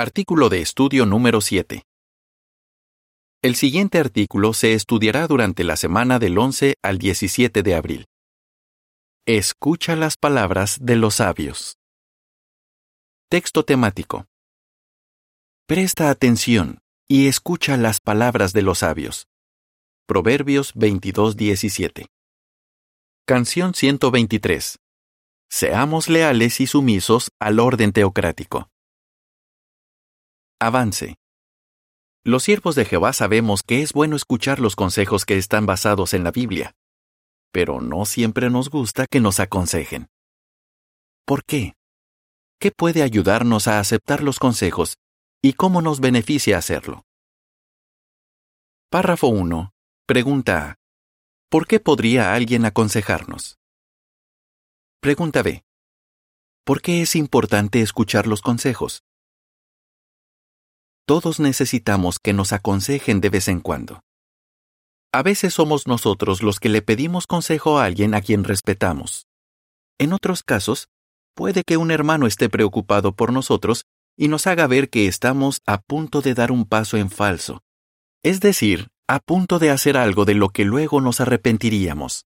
Artículo de estudio número 7. El siguiente artículo se estudiará durante la semana del 11 al 17 de abril. Escucha las palabras de los sabios. Texto temático. Presta atención y escucha las palabras de los sabios. Proverbios 22:17. Canción 123. Seamos leales y sumisos al orden teocrático. Avance. Los siervos de Jehová sabemos que es bueno escuchar los consejos que están basados en la Biblia, pero no siempre nos gusta que nos aconsejen. ¿Por qué? ¿Qué puede ayudarnos a aceptar los consejos y cómo nos beneficia hacerlo? Párrafo 1. Pregunta A. ¿Por qué podría alguien aconsejarnos? Pregunta B. ¿Por qué es importante escuchar los consejos? Todos necesitamos que nos aconsejen de vez en cuando. A veces somos nosotros los que le pedimos consejo a alguien a quien respetamos. En otros casos, puede que un hermano esté preocupado por nosotros y nos haga ver que estamos a punto de dar un paso en falso, es decir, a punto de hacer algo de lo que luego nos arrepentiríamos.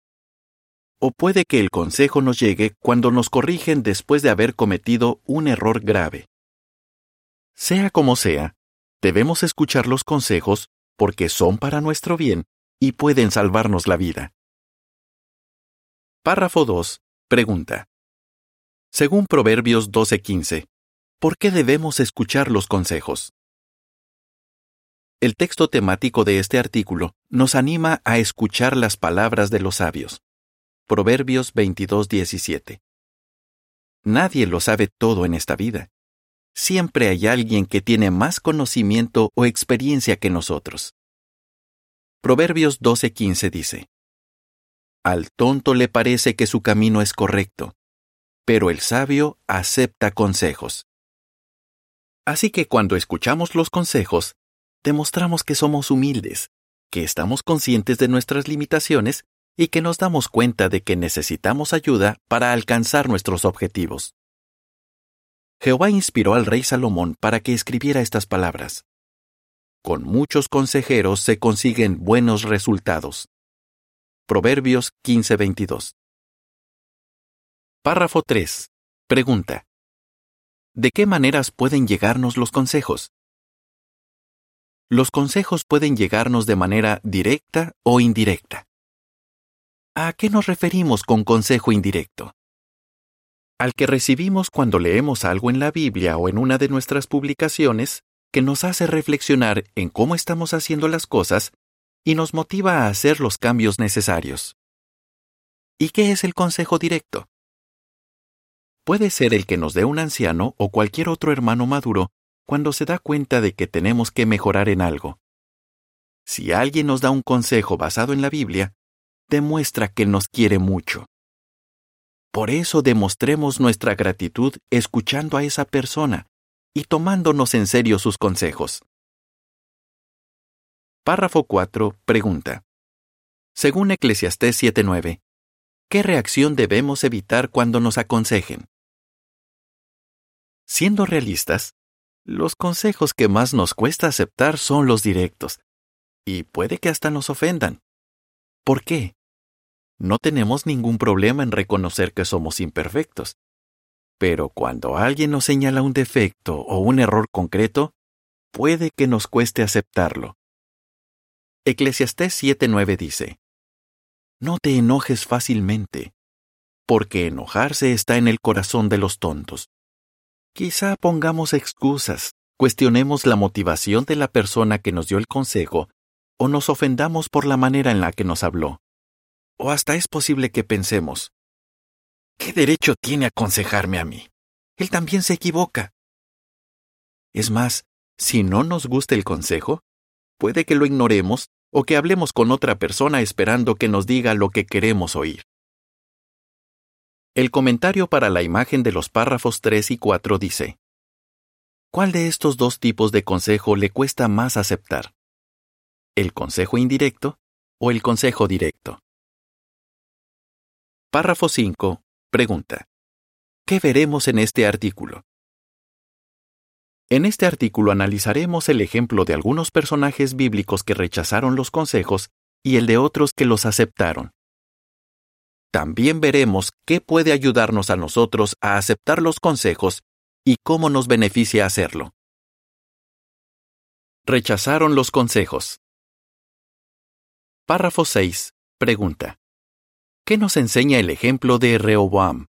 O puede que el consejo nos llegue cuando nos corrigen después de haber cometido un error grave. Sea como sea, debemos escuchar los consejos porque son para nuestro bien y pueden salvarnos la vida. Párrafo 2. Pregunta. Según Proverbios 12:15, ¿por qué debemos escuchar los consejos? El texto temático de este artículo nos anima a escuchar las palabras de los sabios. Proverbios 22:17. Nadie lo sabe todo en esta vida. Siempre hay alguien que tiene más conocimiento o experiencia que nosotros. Proverbios 12:15 dice, Al tonto le parece que su camino es correcto, pero el sabio acepta consejos. Así que cuando escuchamos los consejos, demostramos que somos humildes, que estamos conscientes de nuestras limitaciones y que nos damos cuenta de que necesitamos ayuda para alcanzar nuestros objetivos. Jehová inspiró al rey Salomón para que escribiera estas palabras. Con muchos consejeros se consiguen buenos resultados. Proverbios 15:22. Párrafo 3. Pregunta. ¿De qué maneras pueden llegarnos los consejos? Los consejos pueden llegarnos de manera directa o indirecta. ¿A qué nos referimos con consejo indirecto? Al que recibimos cuando leemos algo en la Biblia o en una de nuestras publicaciones que nos hace reflexionar en cómo estamos haciendo las cosas y nos motiva a hacer los cambios necesarios. ¿Y qué es el consejo directo? Puede ser el que nos dé un anciano o cualquier otro hermano maduro cuando se da cuenta de que tenemos que mejorar en algo. Si alguien nos da un consejo basado en la Biblia, demuestra que nos quiere mucho. Por eso demostremos nuestra gratitud escuchando a esa persona y tomándonos en serio sus consejos. Párrafo 4. Pregunta. Según Eclesiastés 7.9, ¿qué reacción debemos evitar cuando nos aconsejen? Siendo realistas, los consejos que más nos cuesta aceptar son los directos, y puede que hasta nos ofendan. ¿Por qué? No tenemos ningún problema en reconocer que somos imperfectos. Pero cuando alguien nos señala un defecto o un error concreto, puede que nos cueste aceptarlo. Eclesiastés 7:9 dice, No te enojes fácilmente, porque enojarse está en el corazón de los tontos. Quizá pongamos excusas, cuestionemos la motivación de la persona que nos dio el consejo, o nos ofendamos por la manera en la que nos habló. O hasta es posible que pensemos, ¿qué derecho tiene aconsejarme a mí? Él también se equivoca. Es más, si no nos gusta el consejo, puede que lo ignoremos o que hablemos con otra persona esperando que nos diga lo que queremos oír. El comentario para la imagen de los párrafos 3 y 4 dice, ¿Cuál de estos dos tipos de consejo le cuesta más aceptar? ¿El consejo indirecto o el consejo directo? Párrafo 5. Pregunta. ¿Qué veremos en este artículo? En este artículo analizaremos el ejemplo de algunos personajes bíblicos que rechazaron los consejos y el de otros que los aceptaron. También veremos qué puede ayudarnos a nosotros a aceptar los consejos y cómo nos beneficia hacerlo. Rechazaron los consejos. Párrafo 6. Pregunta. ¿Qué nos enseña el ejemplo de Rehoboam?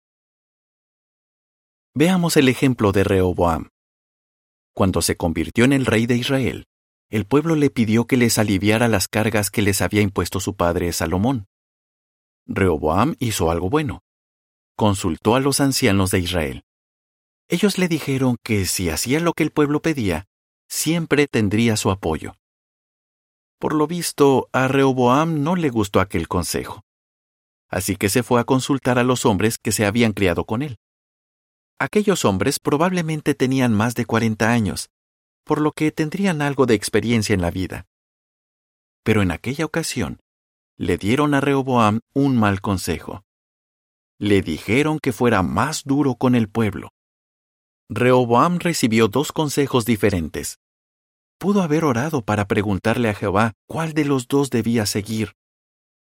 Veamos el ejemplo de Rehoboam. Cuando se convirtió en el rey de Israel, el pueblo le pidió que les aliviara las cargas que les había impuesto su padre Salomón. Rehoboam hizo algo bueno. Consultó a los ancianos de Israel. Ellos le dijeron que si hacía lo que el pueblo pedía, siempre tendría su apoyo. Por lo visto, a Rehoboam no le gustó aquel consejo. Así que se fue a consultar a los hombres que se habían criado con él. Aquellos hombres probablemente tenían más de 40 años, por lo que tendrían algo de experiencia en la vida. Pero en aquella ocasión, le dieron a Rehoboam un mal consejo. Le dijeron que fuera más duro con el pueblo. Rehoboam recibió dos consejos diferentes. Pudo haber orado para preguntarle a Jehová cuál de los dos debía seguir,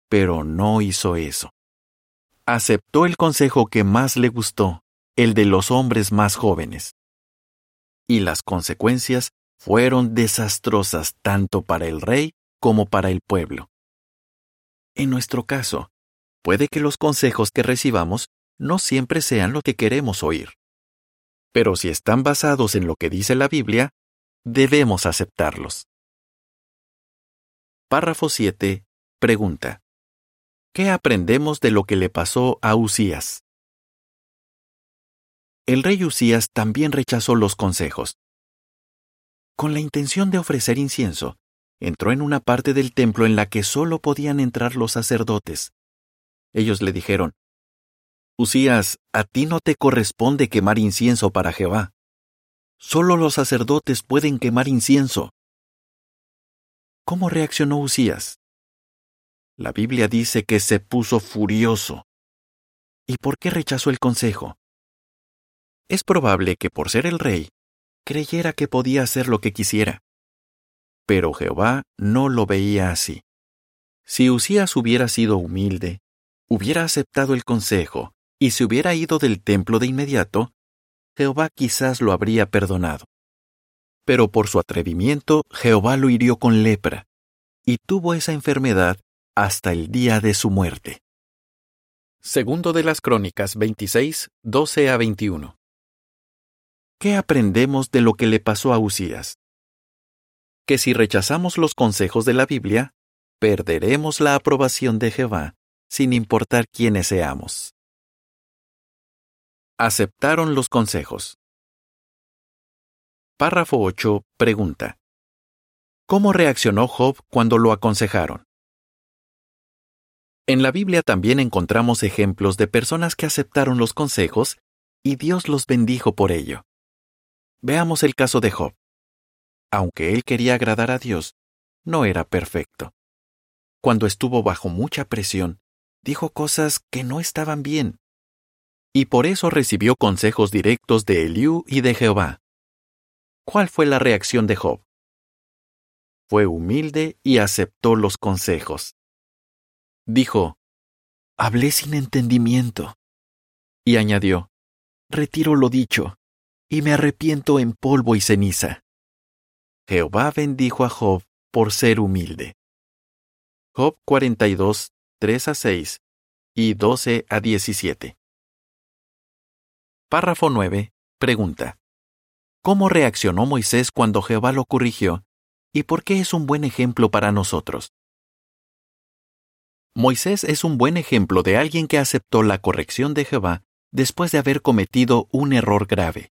pero no hizo eso. Aceptó el consejo que más le gustó el de los hombres más jóvenes. Y las consecuencias fueron desastrosas tanto para el rey como para el pueblo. En nuestro caso, puede que los consejos que recibamos no siempre sean lo que queremos oír. Pero si están basados en lo que dice la Biblia, debemos aceptarlos. Párrafo 7. Pregunta. ¿Qué aprendemos de lo que le pasó a Usías? el rey Usías también rechazó los consejos. Con la intención de ofrecer incienso, entró en una parte del templo en la que solo podían entrar los sacerdotes. Ellos le dijeron, Usías, a ti no te corresponde quemar incienso para Jehová. Solo los sacerdotes pueden quemar incienso. ¿Cómo reaccionó Usías? La Biblia dice que se puso furioso. ¿Y por qué rechazó el consejo? Es probable que por ser el rey, creyera que podía hacer lo que quisiera. Pero Jehová no lo veía así. Si Usías hubiera sido humilde, hubiera aceptado el consejo y se hubiera ido del templo de inmediato, Jehová quizás lo habría perdonado. Pero por su atrevimiento, Jehová lo hirió con lepra, y tuvo esa enfermedad hasta el día de su muerte. Segundo de las Crónicas 26, 12 a 21. ¿Qué aprendemos de lo que le pasó a Usías? Que si rechazamos los consejos de la Biblia, perderemos la aprobación de Jehová, sin importar quiénes seamos. Aceptaron los consejos. Párrafo 8. Pregunta. ¿Cómo reaccionó Job cuando lo aconsejaron? En la Biblia también encontramos ejemplos de personas que aceptaron los consejos y Dios los bendijo por ello. Veamos el caso de Job. Aunque él quería agradar a Dios, no era perfecto. Cuando estuvo bajo mucha presión, dijo cosas que no estaban bien. Y por eso recibió consejos directos de Eliú y de Jehová. ¿Cuál fue la reacción de Job? Fue humilde y aceptó los consejos. Dijo, Hablé sin entendimiento. Y añadió, Retiro lo dicho y me arrepiento en polvo y ceniza. Jehová bendijo a Job por ser humilde. Job 42, 3 a 6 y 12 a 17. Párrafo 9. Pregunta. ¿Cómo reaccionó Moisés cuando Jehová lo corrigió y por qué es un buen ejemplo para nosotros? Moisés es un buen ejemplo de alguien que aceptó la corrección de Jehová después de haber cometido un error grave.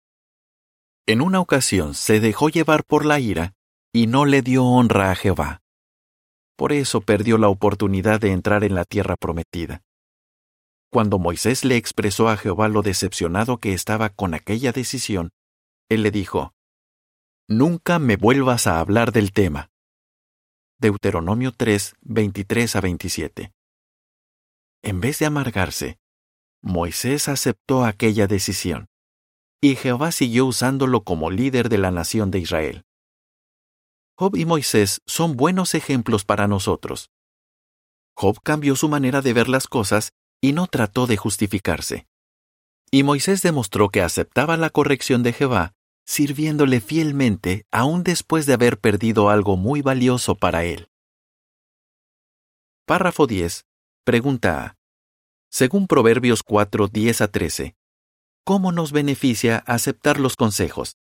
En una ocasión se dejó llevar por la ira y no le dio honra a Jehová. Por eso perdió la oportunidad de entrar en la tierra prometida. Cuando Moisés le expresó a Jehová lo decepcionado que estaba con aquella decisión, él le dijo, Nunca me vuelvas a hablar del tema. Deuteronomio 3, 23 a 27. En vez de amargarse, Moisés aceptó aquella decisión. y Jehová siguió usándolo como líder de la nación de Israel. Job y Moisés son buenos ejemplos para nosotros. Job cambió su manera de ver las cosas y no trató de justificarse. Y Moisés demostró que aceptaba la corrección de Jehová, sirviéndole fielmente aún después de haber perdido algo muy valioso para él. Párrafo 10. Pregunta A. Según Proverbios 4, 10 a 13, ¿cómo nos beneficia aceptar los consejos?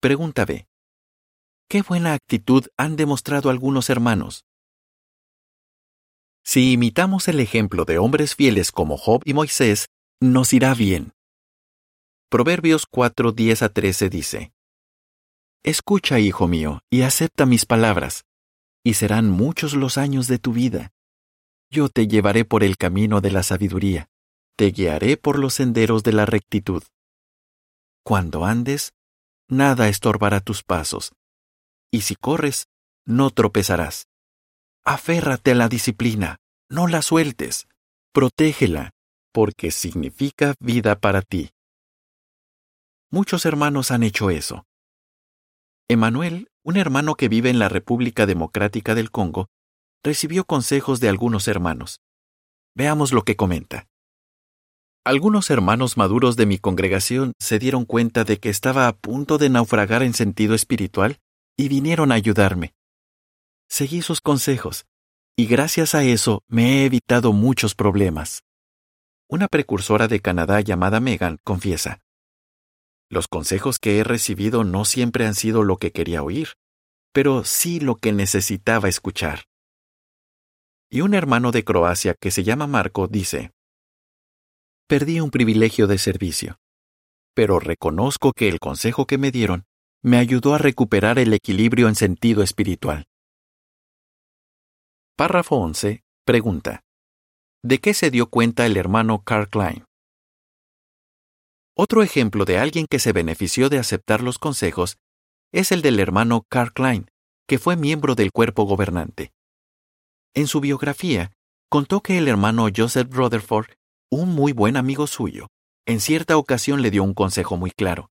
Pregunta B. ¿Qué buena actitud han demostrado algunos hermanos? Si imitamos el ejemplo de hombres fieles como Job y Moisés, nos irá bien. Proverbios 4, 10 a 13 dice, Escucha, hijo mío, y acepta mis palabras, y serán muchos los años de tu vida. Yo te llevaré por el camino de la sabiduría, te guiaré por los senderos de la rectitud. Cuando andes, nada estorbará tus pasos, y si corres, no tropezarás. Aférrate a la disciplina, no la sueltes, protégela, porque significa vida para ti. Muchos hermanos han hecho eso. Emanuel, un hermano que vive en la República Democrática del Congo, recibió consejos de algunos hermanos. Veamos lo que comenta. Algunos hermanos maduros de mi congregación se dieron cuenta de que estaba a punto de naufragar en sentido espiritual y vinieron a ayudarme. Seguí sus consejos, y gracias a eso me he evitado muchos problemas. Una precursora de Canadá llamada Megan confiesa, Los consejos que he recibido no siempre han sido lo que quería oír, pero sí lo que necesitaba escuchar. Y un hermano de Croacia que se llama Marco dice, Perdí un privilegio de servicio, pero reconozco que el consejo que me dieron me ayudó a recuperar el equilibrio en sentido espiritual. Párrafo 11. Pregunta. ¿De qué se dio cuenta el hermano Carl Klein? Otro ejemplo de alguien que se benefició de aceptar los consejos es el del hermano Carl Klein, que fue miembro del cuerpo gobernante. En su biografía, contó que el hermano Joseph Rutherford, un muy buen amigo suyo, en cierta ocasión le dio un consejo muy claro.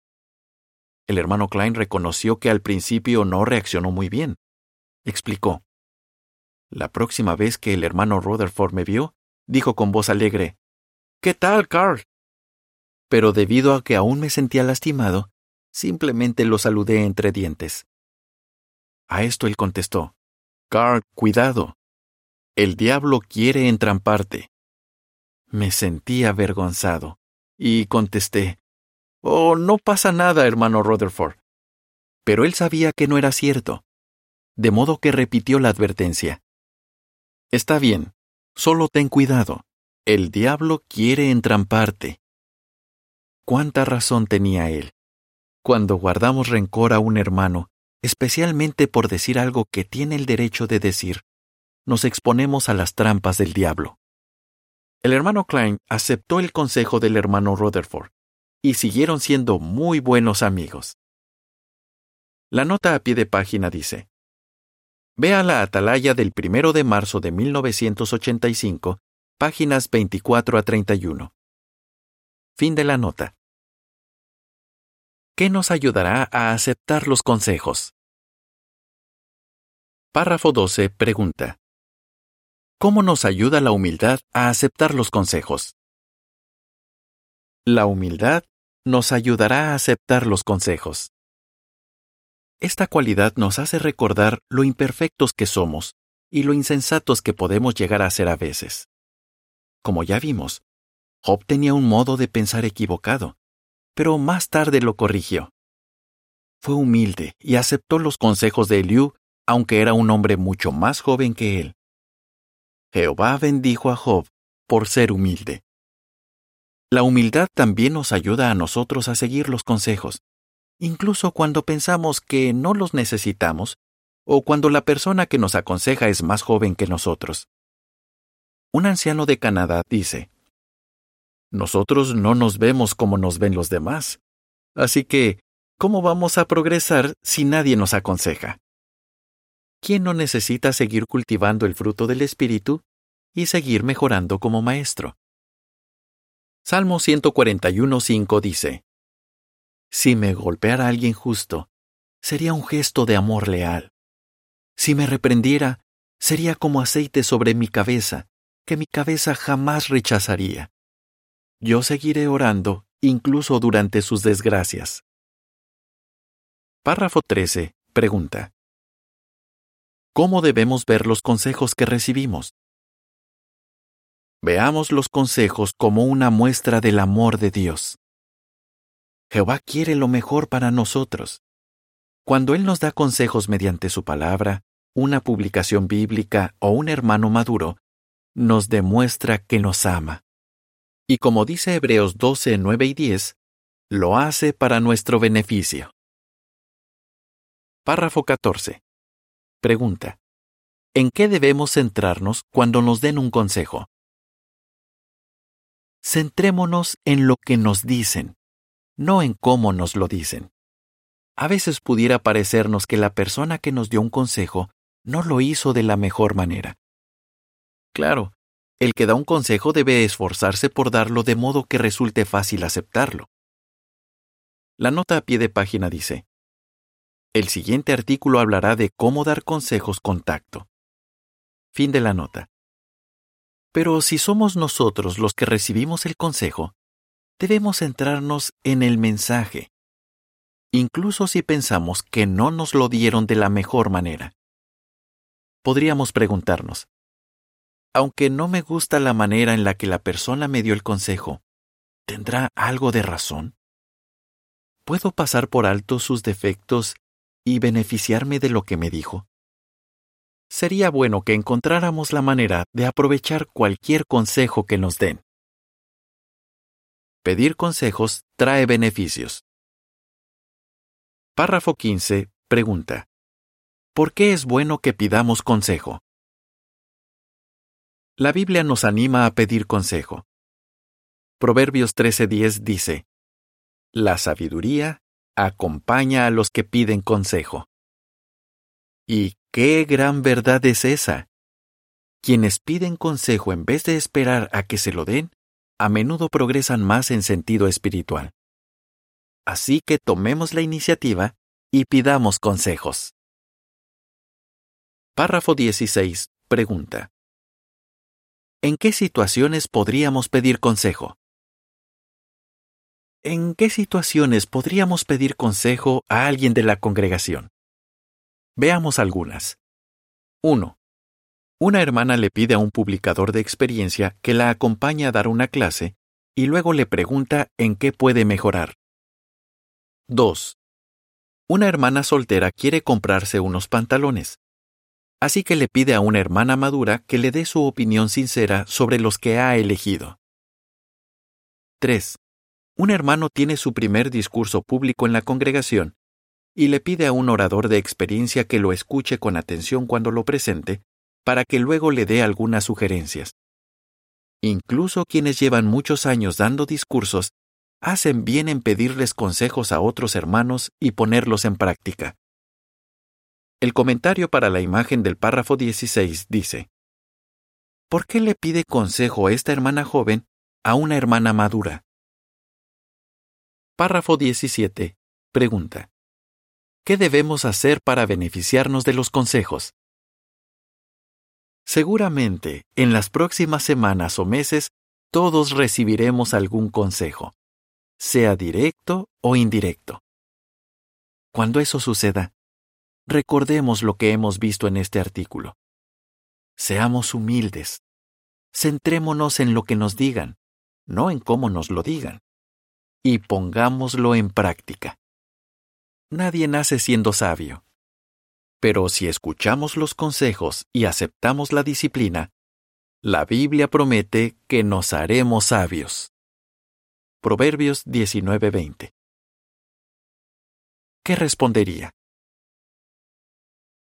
El hermano Klein reconoció que al principio no reaccionó muy bien. Explicó. La próxima vez que el hermano Rutherford me vio, dijo con voz alegre, ¿Qué tal, Carl? Pero debido a que aún me sentía lastimado, simplemente lo saludé entre dientes. A esto él contestó, Carl, cuidado. El diablo quiere entramparte. Me sentí avergonzado, y contesté, Oh, no pasa nada, hermano Rutherford. Pero él sabía que no era cierto, de modo que repitió la advertencia. Está bien, Solo ten cuidado. El diablo quiere entramparte. Cuánta razón tenía él. Cuando guardamos rencor a un hermano, especialmente por decir algo que tiene el derecho de decir, nos exponemos a las trampas del diablo. El hermano Klein aceptó el consejo del hermano Rutherford y siguieron siendo muy buenos amigos. La nota a pie de página dice, Vea la atalaya del primero de marzo de 1985, páginas 24 a 31. Fin de la nota. ¿Qué nos ayudará a aceptar los consejos? Párrafo 12 pregunta. ¿Cómo nos ayuda la humildad a aceptar los consejos? La humildad nos ayudará a aceptar los consejos. Esta cualidad nos hace recordar lo imperfectos que somos y lo insensatos que podemos llegar a ser a veces. Como ya vimos, Job tenía un modo de pensar equivocado, pero más tarde lo corrigió. Fue humilde y aceptó los consejos de Eliú, aunque era un hombre mucho más joven que él. Jehová bendijo a Job por ser humilde. La humildad también nos ayuda a nosotros a seguir los consejos, incluso cuando pensamos que no los necesitamos o cuando la persona que nos aconseja es más joven que nosotros. Un anciano de Canadá dice, Nosotros no nos vemos como nos ven los demás, así que, ¿cómo vamos a progresar si nadie nos aconseja? ¿Quién no necesita seguir cultivando el fruto del Espíritu y seguir mejorando como maestro? Salmo 141.5 dice, Si me golpeara alguien justo, sería un gesto de amor leal. Si me reprendiera, sería como aceite sobre mi cabeza, que mi cabeza jamás rechazaría. Yo seguiré orando incluso durante sus desgracias. Párrafo 13. Pregunta. ¿Cómo debemos ver los consejos que recibimos? Veamos los consejos como una muestra del amor de Dios. Jehová quiere lo mejor para nosotros. Cuando Él nos da consejos mediante su palabra, una publicación bíblica o un hermano maduro, nos demuestra que nos ama. Y como dice Hebreos 12, 9 y 10, lo hace para nuestro beneficio. Párrafo 14. Pregunta. ¿En qué debemos centrarnos cuando nos den un consejo? Centrémonos en lo que nos dicen, no en cómo nos lo dicen. A veces pudiera parecernos que la persona que nos dio un consejo no lo hizo de la mejor manera. Claro, el que da un consejo debe esforzarse por darlo de modo que resulte fácil aceptarlo. La nota a pie de página dice, el siguiente artículo hablará de cómo dar consejos con tacto. Fin de la nota. Pero si somos nosotros los que recibimos el consejo, debemos centrarnos en el mensaje, incluso si pensamos que no nos lo dieron de la mejor manera. Podríamos preguntarnos, aunque no me gusta la manera en la que la persona me dio el consejo, ¿tendrá algo de razón? ¿Puedo pasar por alto sus defectos y beneficiarme de lo que me dijo? Sería bueno que encontráramos la manera de aprovechar cualquier consejo que nos den. Pedir consejos trae beneficios. Párrafo 15. Pregunta. ¿Por qué es bueno que pidamos consejo? La Biblia nos anima a pedir consejo. Proverbios 13:10 dice, La sabiduría acompaña a los que piden consejo. ¿Y qué gran verdad es esa? Quienes piden consejo en vez de esperar a que se lo den, a menudo progresan más en sentido espiritual. Así que tomemos la iniciativa y pidamos consejos. Párrafo 16. Pregunta. ¿En qué situaciones podríamos pedir consejo? ¿En qué situaciones podríamos pedir consejo a alguien de la congregación? Veamos algunas. 1. Una hermana le pide a un publicador de experiencia que la acompañe a dar una clase y luego le pregunta en qué puede mejorar. 2. Una hermana soltera quiere comprarse unos pantalones. Así que le pide a una hermana madura que le dé su opinión sincera sobre los que ha elegido. 3 un hermano tiene su primer discurso público en la congregación y le pide a un orador de experiencia que lo escuche con atención cuando lo presente, para que luego le dé algunas sugerencias. Incluso quienes llevan muchos años dando discursos hacen bien en pedirles consejos a otros hermanos y ponerlos en práctica. El comentario para la imagen del párrafo 16 dice, ¿Por qué le pide consejo esta hermana joven a una hermana madura? Párrafo 17. Pregunta. ¿Qué debemos hacer para beneficiarnos de los consejos? Seguramente, en las próximas semanas o meses, todos recibiremos algún consejo, sea directo o indirecto. Cuando eso suceda, recordemos lo que hemos visto en este artículo. Seamos humildes. Centrémonos en lo que nos digan, no en cómo nos lo digan y pongámoslo en práctica. Nadie nace siendo sabio. Pero si escuchamos los consejos y aceptamos la disciplina, la Biblia promete que nos haremos sabios. Proverbios 19:20. ¿Qué respondería?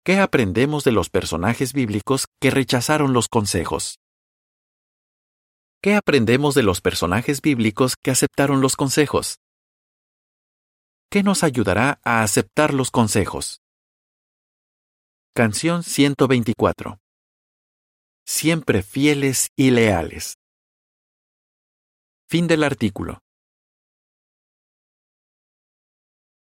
¿Qué aprendemos de los personajes bíblicos que rechazaron los consejos? ¿Qué aprendemos de los personajes bíblicos que aceptaron los consejos? ¿Qué nos ayudará a aceptar los consejos? Canción 124. Siempre fieles y leales. Fin del artículo.